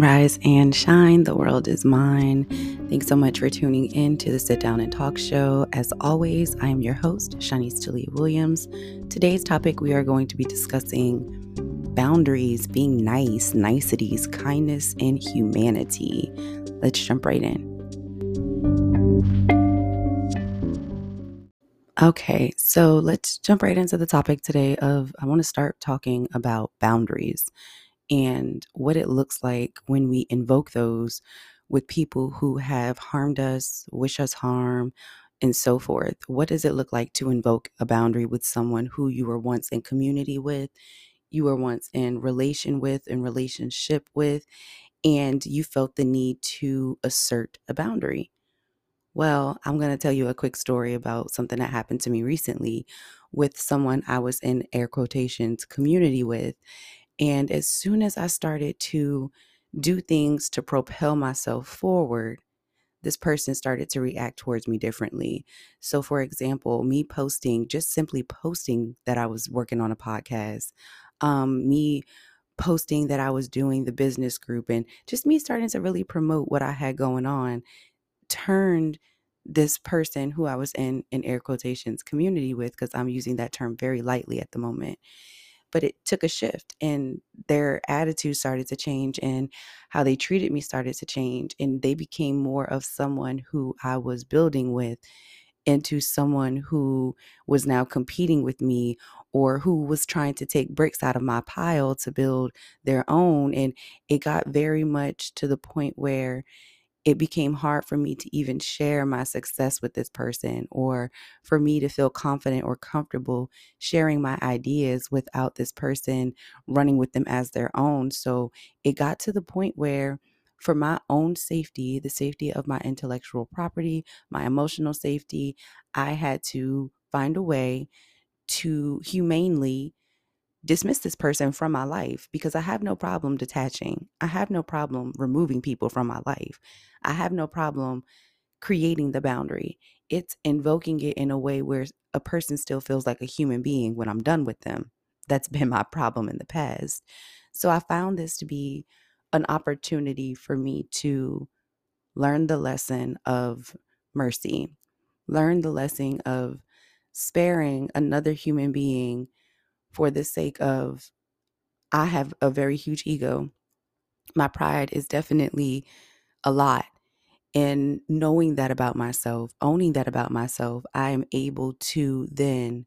Rise and shine. The world is mine. Thanks so much for tuning in to the Sit Down and Talk show. As always, I am your host, Shanise Talia Williams. Today's topic we are going to be discussing boundaries, being nice, niceties, kindness, and humanity. Let's jump right in. Okay, so let's jump right into the topic today of I want to start talking about boundaries and what it looks like when we invoke those with people who have harmed us, wish us harm, and so forth. What does it look like to invoke a boundary with someone who you were once in community with, you were once in relation with, in relationship with, and you felt the need to assert a boundary? Well, I'm going to tell you a quick story about something that happened to me recently with someone I was in air quotations community with. And as soon as I started to do things to propel myself forward, this person started to react towards me differently. So, for example, me posting, just simply posting that I was working on a podcast, um, me posting that I was doing the business group, and just me starting to really promote what I had going on turned this person who I was in in air quotations community with because I'm using that term very lightly at the moment but it took a shift and their attitude started to change and how they treated me started to change and they became more of someone who I was building with into someone who was now competing with me or who was trying to take bricks out of my pile to build their own and it got very much to the point where it became hard for me to even share my success with this person or for me to feel confident or comfortable sharing my ideas without this person running with them as their own. So it got to the point where, for my own safety, the safety of my intellectual property, my emotional safety, I had to find a way to humanely dismiss this person from my life because I have no problem detaching. I have no problem removing people from my life. I have no problem creating the boundary. It's invoking it in a way where a person still feels like a human being when I'm done with them. That's been my problem in the past. So I found this to be an opportunity for me to learn the lesson of mercy, learn the lesson of sparing another human being for the sake of I have a very huge ego. My pride is definitely a lot. And knowing that about myself, owning that about myself, I am able to then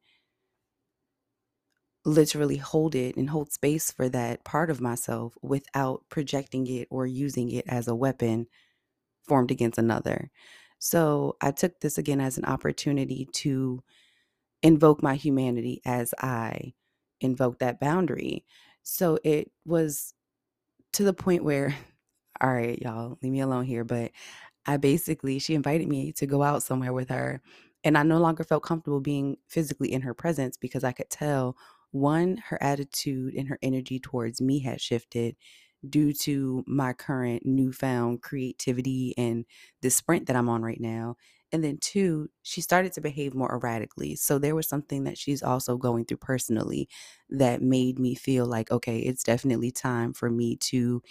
literally hold it and hold space for that part of myself without projecting it or using it as a weapon formed against another. So I took this again as an opportunity to invoke my humanity as I invoke that boundary. So it was to the point where, all right, y'all, leave me alone here. But I basically, she invited me to go out somewhere with her. And I no longer felt comfortable being physically in her presence because I could tell one, her attitude and her energy towards me had shifted due to my current newfound creativity and the sprint that I'm on right now. And then, two, she started to behave more erratically. So, there was something that she's also going through personally that made me feel like, okay, it's definitely time for me to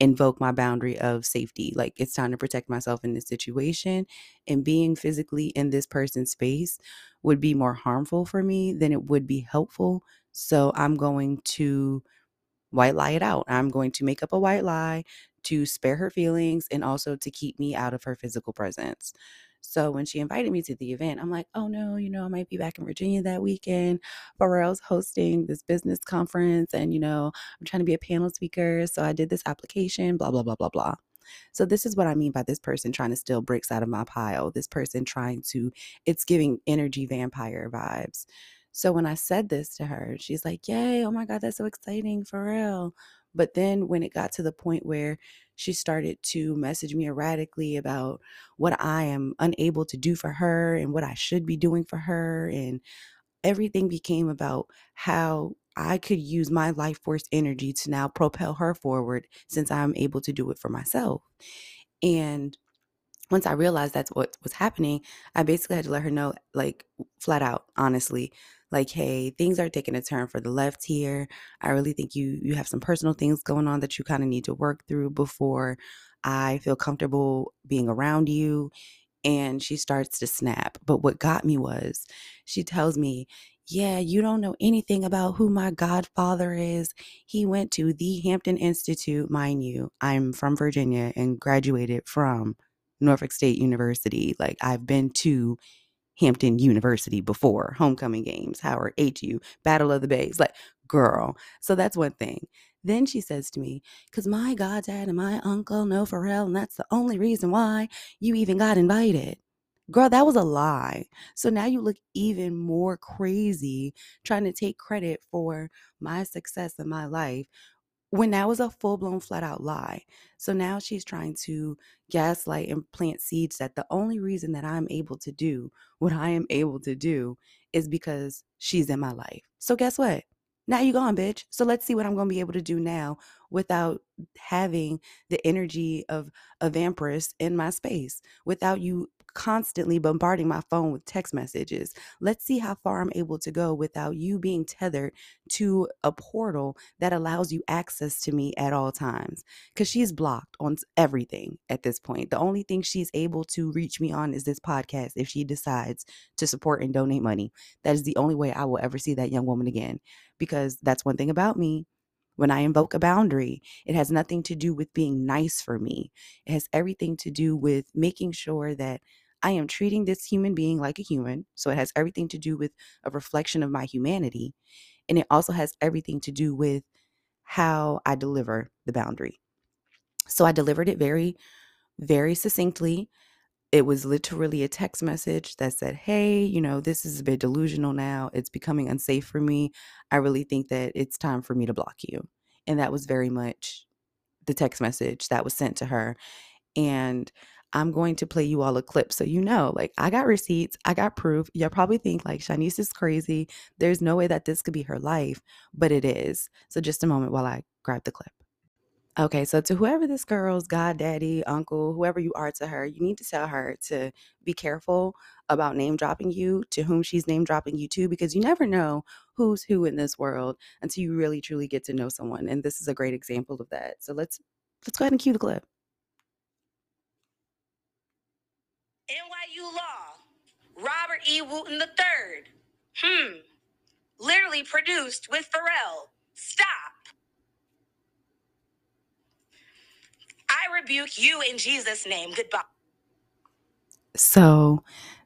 invoke my boundary of safety. Like, it's time to protect myself in this situation. And being physically in this person's space would be more harmful for me than it would be helpful. So, I'm going to white lie it out. I'm going to make up a white lie to spare her feelings and also to keep me out of her physical presence. So when she invited me to the event, I'm like, oh no, you know, I might be back in Virginia that weekend. Pharrell's hosting this business conference, and you know, I'm trying to be a panel speaker. So I did this application, blah, blah, blah, blah, blah. So this is what I mean by this person trying to steal bricks out of my pile. This person trying to, it's giving energy vampire vibes. So when I said this to her, she's like, Yay, oh my God, that's so exciting for real. But then when it got to the point where she started to message me erratically about what I am unable to do for her and what I should be doing for her, and everything became about how I could use my life force energy to now propel her forward since I'm able to do it for myself. And once I realized that's what was happening, I basically had to let her know, like, flat out, honestly, like, hey, things are taking a turn for the left here. I really think you you have some personal things going on that you kind of need to work through before I feel comfortable being around you. And she starts to snap. But what got me was she tells me, yeah, you don't know anything about who my godfather is. He went to the Hampton Institute, mind you. I'm from Virginia and graduated from Norfolk State University. Like I've been to Hampton University before, homecoming games, Howard, HU, Battle of the Bays. Like, girl. So that's one thing. Then she says to me, because my goddad and my uncle know Pharrell, and that's the only reason why you even got invited. Girl, that was a lie. So now you look even more crazy trying to take credit for my success in my life when that was a full blown flat out lie. So now she's trying to gaslight and plant seeds that the only reason that I'm able to do what I am able to do is because she's in my life. So guess what? Now you gone, bitch. So let's see what I'm going to be able to do now without having the energy of a vampirist in my space, without you constantly bombarding my phone with text messages. Let's see how far I'm able to go without you being tethered to a portal that allows you access to me at all times. Because she's blocked on everything at this point. The only thing she's able to reach me on is this podcast if she decides to support and donate money. That is the only way I will ever see that young woman again. Because that's one thing about me. When I invoke a boundary, it has nothing to do with being nice for me. It has everything to do with making sure that I am treating this human being like a human. So it has everything to do with a reflection of my humanity. And it also has everything to do with how I deliver the boundary. So I delivered it very, very succinctly. It was literally a text message that said, Hey, you know, this is a bit delusional now. It's becoming unsafe for me. I really think that it's time for me to block you. And that was very much the text message that was sent to her. And I'm going to play you all a clip so you know, like, I got receipts, I got proof. You'll probably think, like, Shanise is crazy. There's no way that this could be her life, but it is. So, just a moment while I grab the clip. Okay, so to whoever this girl's goddaddy, uncle, whoever you are to her, you need to tell her to be careful about name dropping you to whom she's name dropping you to because you never know who's who in this world until you really truly get to know someone. And this is a great example of that. So let's let's go ahead and cue the clip. NYU Law, Robert E. Wooten III. Hmm. Literally produced with Pharrell. Stop. I rebuke you in Jesus' name. Goodbye. So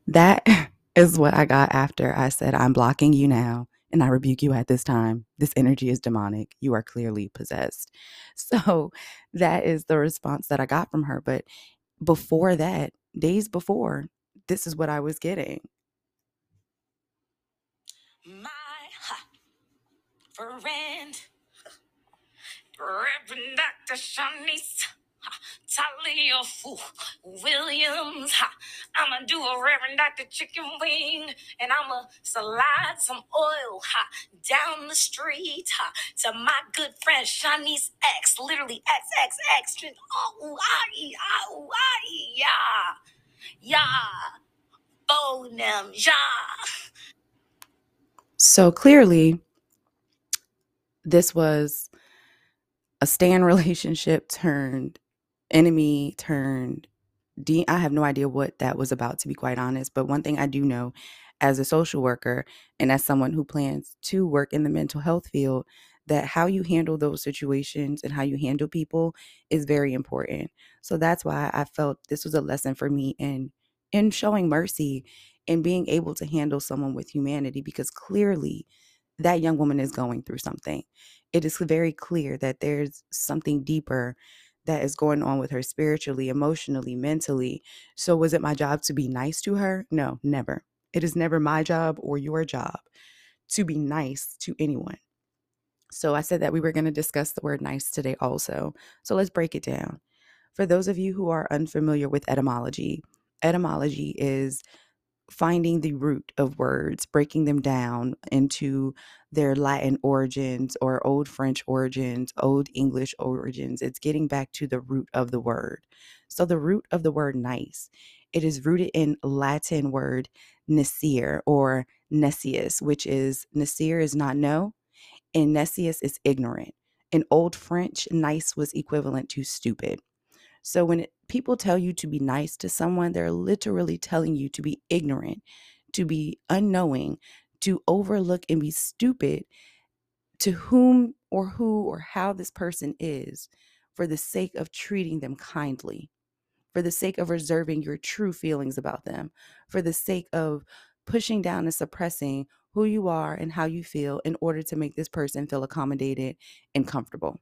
that is what I got after I said, I'm blocking you now and I rebuke you at this time. This energy is demonic. You are clearly possessed. So that is the response that I got from her. But before that, days before, this is what I was getting. My friend. Shanise. Talia Williams. I'ma do a Reverend Dr. Chicken Wing and I'ma slide some oil down the street to my good friend Shanise X, literally XXX. Oh, I, oh, I, yeah, yeah, bonem, yeah. So clearly, this was a stand relationship turned enemy turned de- I have no idea what that was about to be quite honest, but one thing I do know as a social worker and as someone who plans to work in the mental health field that how you handle those situations and how you handle people is very important. So that's why I felt this was a lesson for me in in showing mercy and being able to handle someone with humanity because clearly that young woman is going through something. It is very clear that there's something deeper that is going on with her spiritually, emotionally, mentally. So, was it my job to be nice to her? No, never. It is never my job or your job to be nice to anyone. So, I said that we were going to discuss the word nice today also. So, let's break it down. For those of you who are unfamiliar with etymology, etymology is finding the root of words, breaking them down into their Latin origins or Old French origins, Old English origins. It's getting back to the root of the word. So, the root of the word nice, it is rooted in Latin word nescere or nescius, which is nescere is not know, and nescius is ignorant. In Old French, nice was equivalent to stupid. So when it, people tell you to be nice to someone, they're literally telling you to be ignorant, to be unknowing, to overlook and be stupid to whom or who or how this person is for the sake of treating them kindly, for the sake of reserving your true feelings about them, for the sake of pushing down and suppressing who you are and how you feel in order to make this person feel accommodated and comfortable.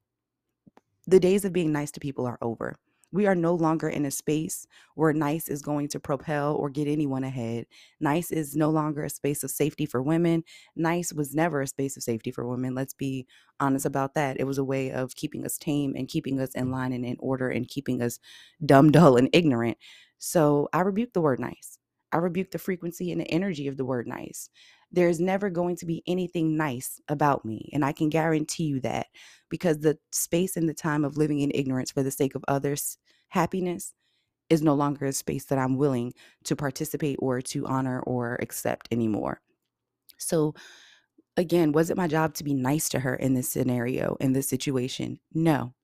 The days of being nice to people are over. We are no longer in a space where nice is going to propel or get anyone ahead. Nice is no longer a space of safety for women. Nice was never a space of safety for women. Let's be honest about that. It was a way of keeping us tame and keeping us in line and in order and keeping us dumb, dull, and ignorant. So I rebuke the word nice. I rebuke the frequency and the energy of the word nice. There's never going to be anything nice about me. And I can guarantee you that because the space and the time of living in ignorance for the sake of others' happiness is no longer a space that I'm willing to participate or to honor or accept anymore. So, again, was it my job to be nice to her in this scenario, in this situation? No.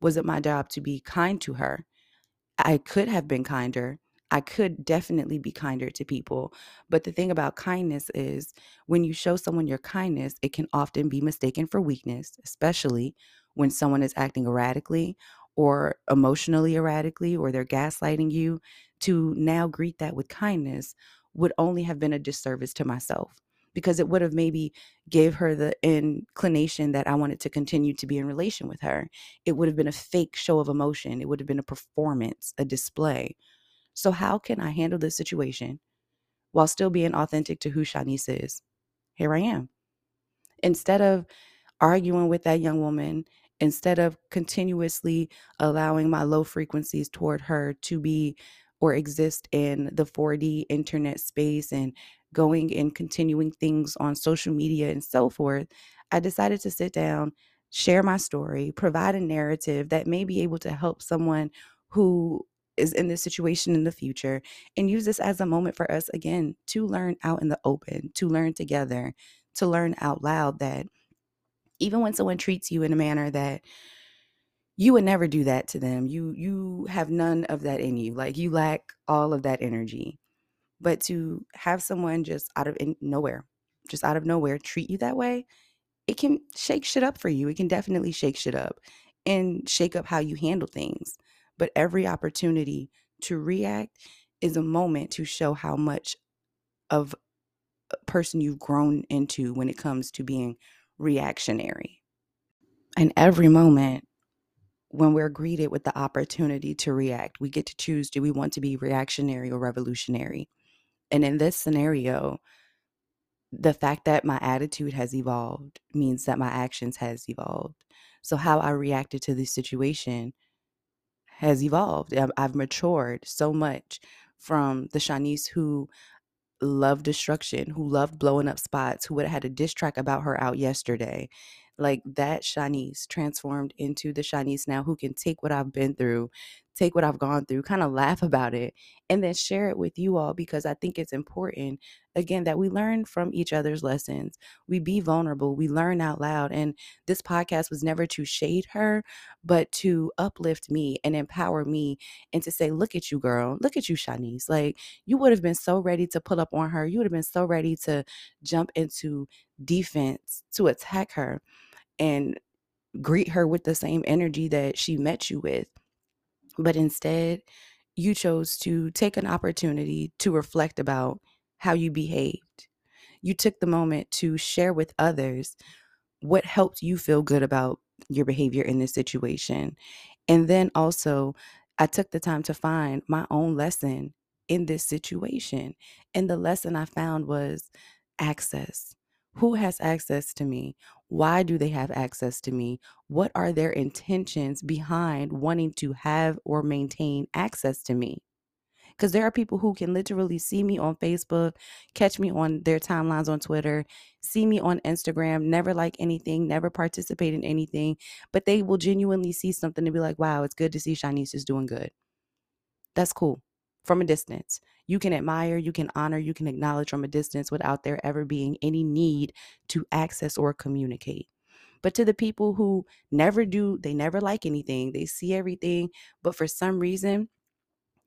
Was it my job to be kind to her? I could have been kinder. I could definitely be kinder to people. But the thing about kindness is when you show someone your kindness, it can often be mistaken for weakness, especially when someone is acting erratically or emotionally erratically or they're gaslighting you. To now greet that with kindness would only have been a disservice to myself because it would have maybe gave her the inclination that I wanted to continue to be in relation with her. It would have been a fake show of emotion. It would have been a performance, a display so, how can I handle this situation while still being authentic to who Shanise is? Here I am. Instead of arguing with that young woman, instead of continuously allowing my low frequencies toward her to be or exist in the 4D internet space and going and continuing things on social media and so forth, I decided to sit down, share my story, provide a narrative that may be able to help someone who is in this situation in the future and use this as a moment for us again to learn out in the open, to learn together, to learn out loud that even when someone treats you in a manner that you would never do that to them. You you have none of that in you. Like you lack all of that energy. But to have someone just out of in, nowhere, just out of nowhere treat you that way, it can shake shit up for you. It can definitely shake shit up and shake up how you handle things. But every opportunity to react is a moment to show how much of a person you've grown into when it comes to being reactionary. And every moment when we're greeted with the opportunity to react, we get to choose do we want to be reactionary or revolutionary? And in this scenario, the fact that my attitude has evolved means that my actions has evolved. So how I reacted to this situation has evolved. I've, matured so much from the Shanise who loved destruction, who loved blowing up spots, who would have had a diss track about her out yesterday. Like that Shanise transformed into the Shanise now who can take what I've been through, take what I've gone through, kind of laugh about it, and then share it with you all because I think it's important, again, that we learn from each other's lessons. We be vulnerable, we learn out loud. And this podcast was never to shade her, but to uplift me and empower me and to say, look at you, girl. Look at you, Shanise. Like you would have been so ready to pull up on her. You would have been so ready to jump into defense to attack her and greet her with the same energy that she met you with. But instead, you chose to take an opportunity to reflect about how you behaved. You took the moment to share with others what helped you feel good about your behavior in this situation. And then also, I took the time to find my own lesson in this situation. And the lesson I found was access. Who has access to me? Why do they have access to me? What are their intentions behind wanting to have or maintain access to me? Because there are people who can literally see me on Facebook, catch me on their timelines on Twitter, see me on Instagram, never like anything, never participate in anything, but they will genuinely see something and be like, wow, it's good to see Shanise is doing good. That's cool from a distance. You can admire, you can honor, you can acknowledge from a distance without there ever being any need to access or communicate. But to the people who never do, they never like anything, they see everything, but for some reason,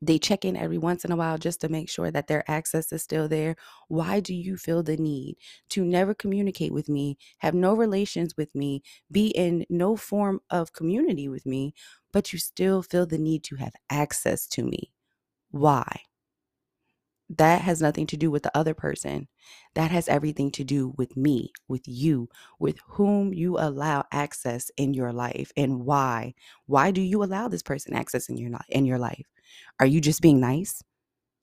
they check in every once in a while just to make sure that their access is still there. Why do you feel the need to never communicate with me, have no relations with me, be in no form of community with me, but you still feel the need to have access to me? Why? That has nothing to do with the other person. That has everything to do with me, with you, with whom you allow access in your life and why. Why do you allow this person access in your in your life? Are you just being nice?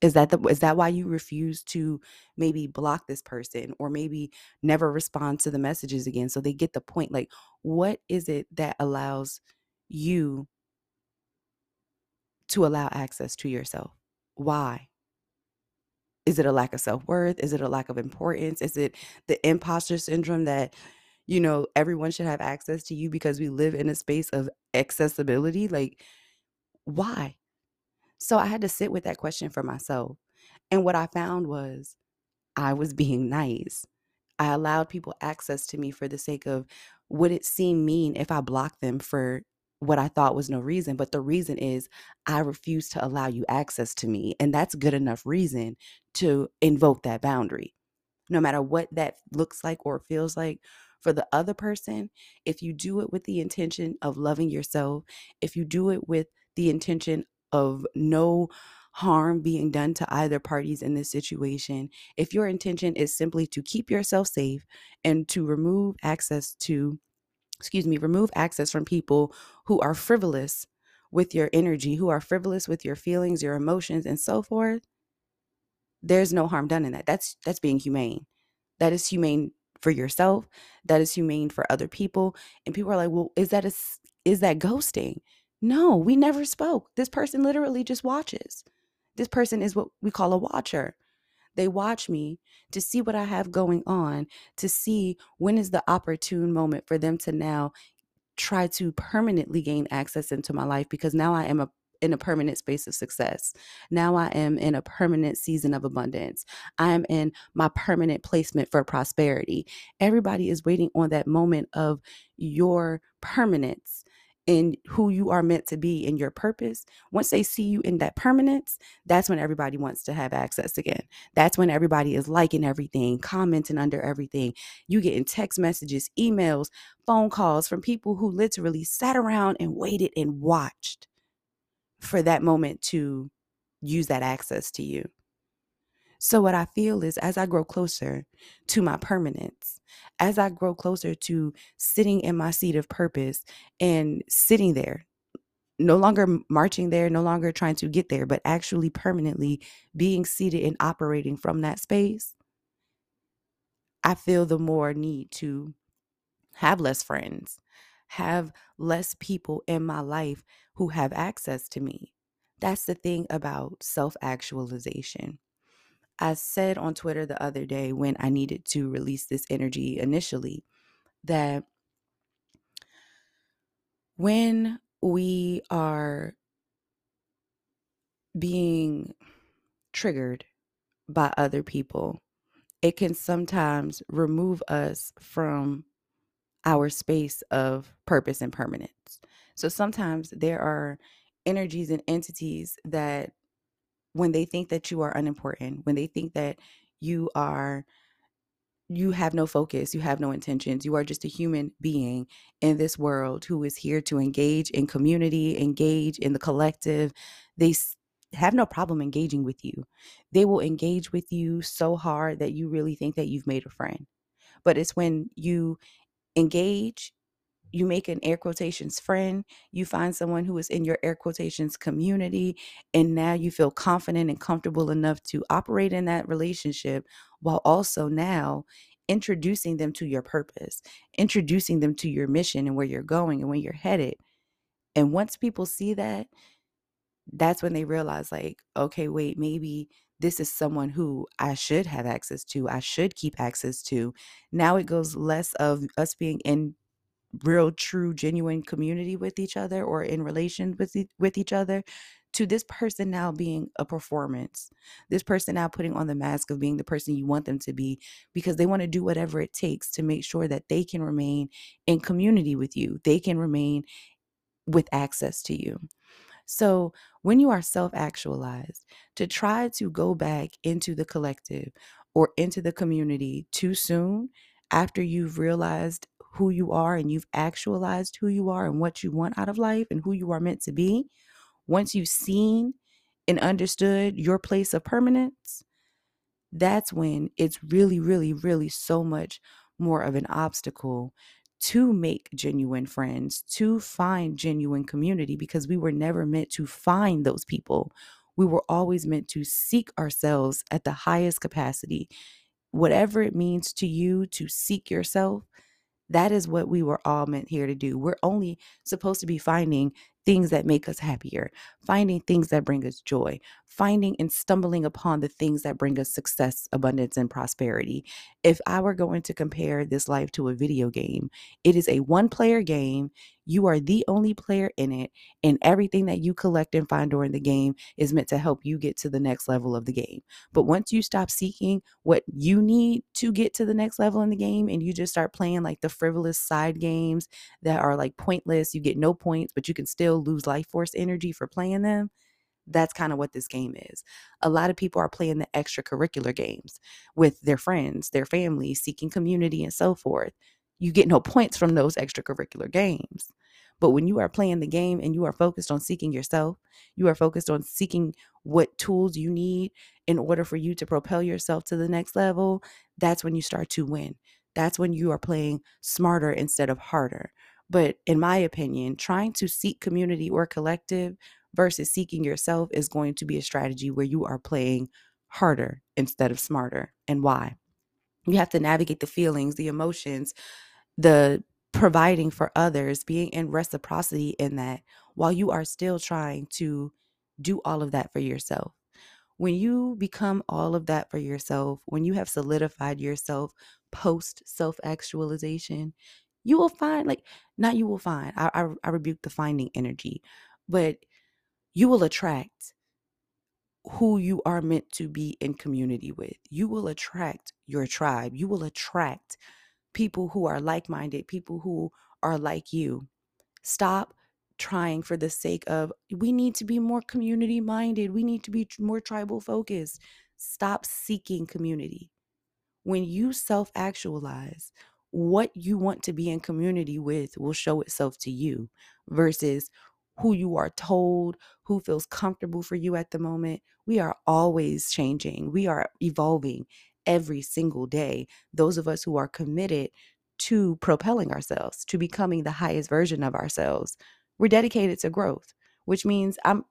Is that the is that why you refuse to maybe block this person or maybe never respond to the messages again so they get the point like what is it that allows you to allow access to yourself? Why? Is it a lack of self worth? Is it a lack of importance? Is it the imposter syndrome that, you know, everyone should have access to you because we live in a space of accessibility? Like, why? So I had to sit with that question for myself. And what I found was I was being nice. I allowed people access to me for the sake of would it seem mean if I blocked them for what I thought was no reason, but the reason is I refuse to allow you access to me. And that's good enough reason to invoke that boundary. No matter what that looks like or feels like for the other person, if you do it with the intention of loving yourself, if you do it with the intention of no harm being done to either parties in this situation, if your intention is simply to keep yourself safe and to remove access to excuse me, remove access from people who are frivolous with your energy, who are frivolous with your feelings, your emotions, and so forth, there's no harm done in that. That's that's being humane. That is humane for yourself. That is humane for other people. And people are like, well, is that a is that ghosting? No, we never spoke. This person literally just watches. This person is what we call a watcher. They watch me to see what I have going on, to see when is the opportune moment for them to now try to permanently gain access into my life because now I am a in a permanent space of success. Now I am in a permanent season of abundance. I am in my permanent placement for prosperity. Everybody is waiting on that moment of your permanence in who you are meant to be in your purpose, once they see you in that permanence, that's when everybody wants to have access again. That's when everybody is liking everything, commenting under everything. You getting text messages, emails, phone calls from people who literally sat around and waited and watched for that moment to use that access to you. So, what I feel is as I grow closer to my permanence, as I grow closer to sitting in my seat of purpose and sitting there, no longer marching there, no longer trying to get there, but actually permanently being seated and operating from that space, I feel the more need to have less friends, have less people in my life who have access to me. That's the thing about self actualization. I said on Twitter the other day when I needed to release this energy initially that when we are being triggered by other people, it can sometimes remove us from our space of purpose and permanence. So sometimes there are energies and entities that when they think that you are unimportant, when they think that you are you have no focus, you have no intentions. You are just a human being in this world who is here to engage in community, engage in the collective. They have no problem engaging with you. They will engage with you so hard that you really think that you've made a friend. But it's when you engage you make an air quotations friend, you find someone who is in your air quotations community, and now you feel confident and comfortable enough to operate in that relationship while also now introducing them to your purpose, introducing them to your mission and where you're going and where you're headed. And once people see that, that's when they realize, like, okay, wait, maybe this is someone who I should have access to, I should keep access to. Now it goes less of us being in real, true, genuine community with each other or in relation with e- with each other to this person now being a performance. This person now putting on the mask of being the person you want them to be because they want to do whatever it takes to make sure that they can remain in community with you. They can remain with access to you. So, when you are self actualized, to try to go back into the collective or into the community too soon after you've realized who you are and you've actualized who you are and what you want out of life and who you are meant to be, once you've seen and understood your place of permanence, that's when it's really, really, really so much more of an obstacle to make genuine friends, to find genuine community, because we were never meant to find those people. We were always meant to seek ourselves at the highest capacity. Whatever it means to you to seek yourself, that is what we were all meant here to do. We're only supposed to be finding things that make us happier, finding things that bring us joy, finding and stumbling upon the things that bring us success, abundance, and prosperity. If I were going to compare this life to a video game, it is a one player game. You are the only player in it, and everything that you collect and find during the game is meant to help you get to the next level of the game. But once you stop seeking what you need to get to the next level in the game and you just start playing like the frivolous side games that are like pointless, you get no points, but you can still lose life force energy for playing them. That's kind of what this game is. A lot of people are playing the extracurricular games with their friends, their family, seeking community, and so forth. You get no points from those extracurricular games. But when you are playing the game and you are focused on seeking yourself, you are focused on seeking what tools you need in order for you to propel yourself to the next level, that's when you start to win. That's when you are playing smarter instead of harder. But in my opinion, trying to seek community or collective versus seeking yourself is going to be a strategy where you are playing harder instead of smarter. And why? You have to navigate the feelings, the emotions, the providing for others, being in reciprocity in that while you are still trying to do all of that for yourself. When you become all of that for yourself, when you have solidified yourself post self actualization, you will find, like, not you will find, I, I, I rebuke the finding energy, but you will attract who you are meant to be in community with. You will attract your tribe. You will attract people who are like minded, people who are like you. Stop trying for the sake of we need to be more community minded, we need to be more tribal focused. Stop seeking community. When you self actualize, what you want to be in community with will show itself to you versus who you are told, who feels comfortable for you at the moment. We are always changing, we are evolving every single day. Those of us who are committed to propelling ourselves, to becoming the highest version of ourselves, we're dedicated to growth, which means I'm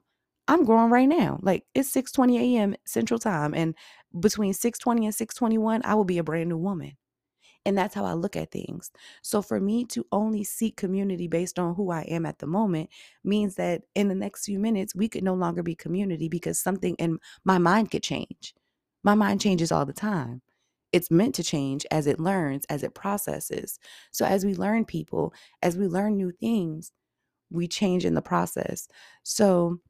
I'm growing right now. Like it's 6:20 a.m. Central Time and between 6:20 and 6:21 I will be a brand new woman. And that's how I look at things. So for me to only seek community based on who I am at the moment means that in the next few minutes, we could no longer be community because something in my mind could change. My mind changes all the time. It's meant to change as it learns, as it processes. So as we learn people, as we learn new things, we change in the process. So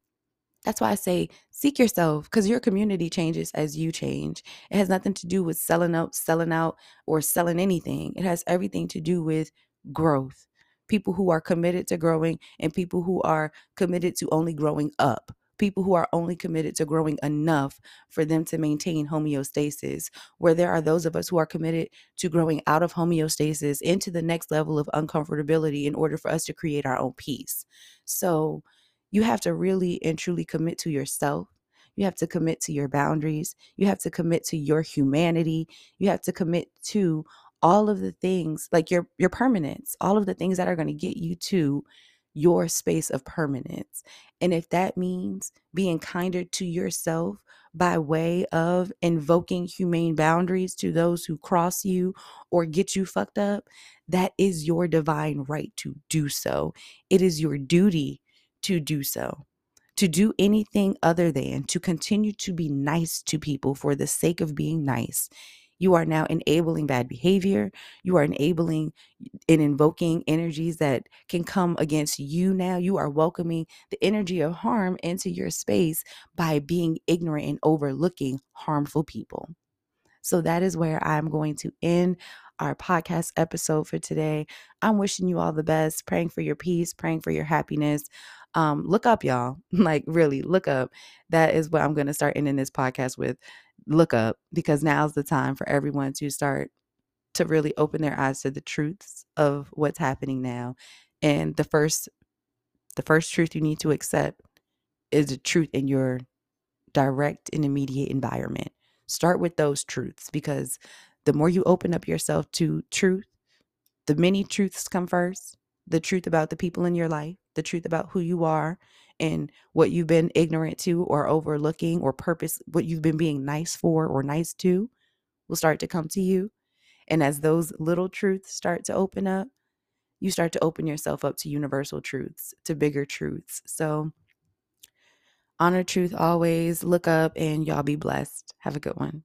that's why I say seek yourself because your community changes as you change. It has nothing to do with selling out, selling out, or selling anything. It has everything to do with growth. People who are committed to growing and people who are committed to only growing up. People who are only committed to growing enough for them to maintain homeostasis, where there are those of us who are committed to growing out of homeostasis into the next level of uncomfortability in order for us to create our own peace. So, you have to really and truly commit to yourself. You have to commit to your boundaries. You have to commit to your humanity. You have to commit to all of the things like your your permanence, all of the things that are going to get you to your space of permanence. And if that means being kinder to yourself by way of invoking humane boundaries to those who cross you or get you fucked up, that is your divine right to do so. It is your duty to do so. to do anything other than to continue to be nice to people for the sake of being nice, you are now enabling bad behavior. You are enabling and invoking energies that can come against you now. You are welcoming the energy of harm into your space by being ignorant and overlooking harmful people. So that is where I'm going to end our podcast episode for today. I'm wishing you all the best, praying for your peace, praying for your happiness. Um, look up, y'all. Like, really, look up. That is what I'm going to start ending this podcast with look up because now's the time for everyone to start to really open their eyes to the truths of what's happening now. And the first the first truth you need to accept is the truth in your direct and immediate environment. Start with those truths because the more you open up yourself to truth, the many truths come first. The truth about the people in your life, the truth about who you are, and what you've been ignorant to or overlooking or purpose what you've been being nice for or nice to will start to come to you. And as those little truths start to open up you start to open yourself up to universal truths to bigger truths. So honor truth always look up and y'all be blessed. Have a good one